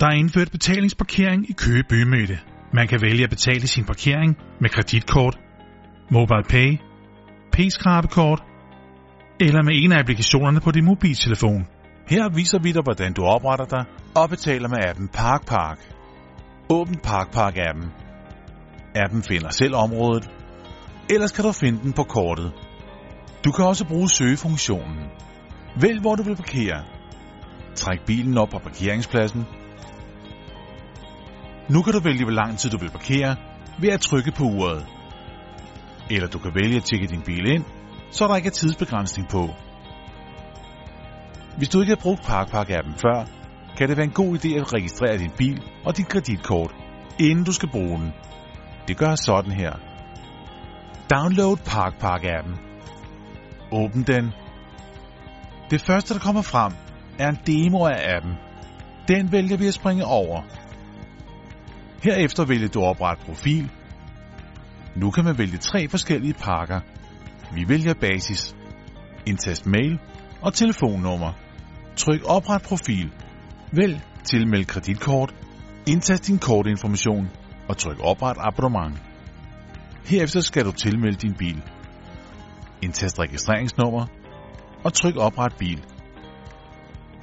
Der er indført betalingsparkering i Køge Bymidte. Man kan vælge at betale sin parkering med kreditkort, mobile pay, p-skrabekort eller med en af applikationerne på din mobiltelefon. Her viser vi dig, hvordan du opretter dig og betaler med appen ParkPark. Åbn ParkPark-appen. Appen finder selv området, ellers kan du finde den på kortet. Du kan også bruge søgefunktionen. Vælg, hvor du vil parkere. Træk bilen op på parkeringspladsen. Nu kan du vælge, hvor lang tid du vil parkere ved at trykke på uret. Eller du kan vælge at tjekke din bil ind, så der ikke er tidsbegrænsning på. Hvis du ikke har brugt ParkPark-appen før, kan det være en god idé at registrere din bil og dit kreditkort, inden du skal bruge den. Det gør sådan her. Download ParkPark-appen. Åbn den. Det første, der kommer frem, er en demo af appen. Den vælger vi at springe over. Herefter vælger du opret profil. Nu kan man vælge tre forskellige pakker. Vi vælger basis. Indtast mail og telefonnummer. Tryk opret profil. Vælg tilmeld kreditkort. Indtast din kortinformation og tryk opret abonnement. Herefter skal du tilmelde din bil. Indtast registreringsnummer og tryk opret bil.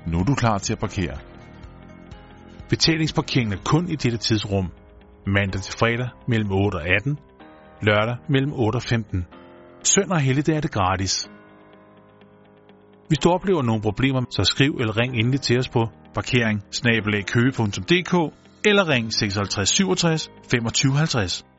Nu er du klar til at parkere. Betalingsparkeringen er kun i dette tidsrum. Mandag til fredag mellem 8 og 18. Lørdag mellem 8 og 15. Søndag og helligdag er det gratis. Hvis du oplever nogle problemer, så skriv eller ring endelig til os på parkering eller ring 56 67 25 50.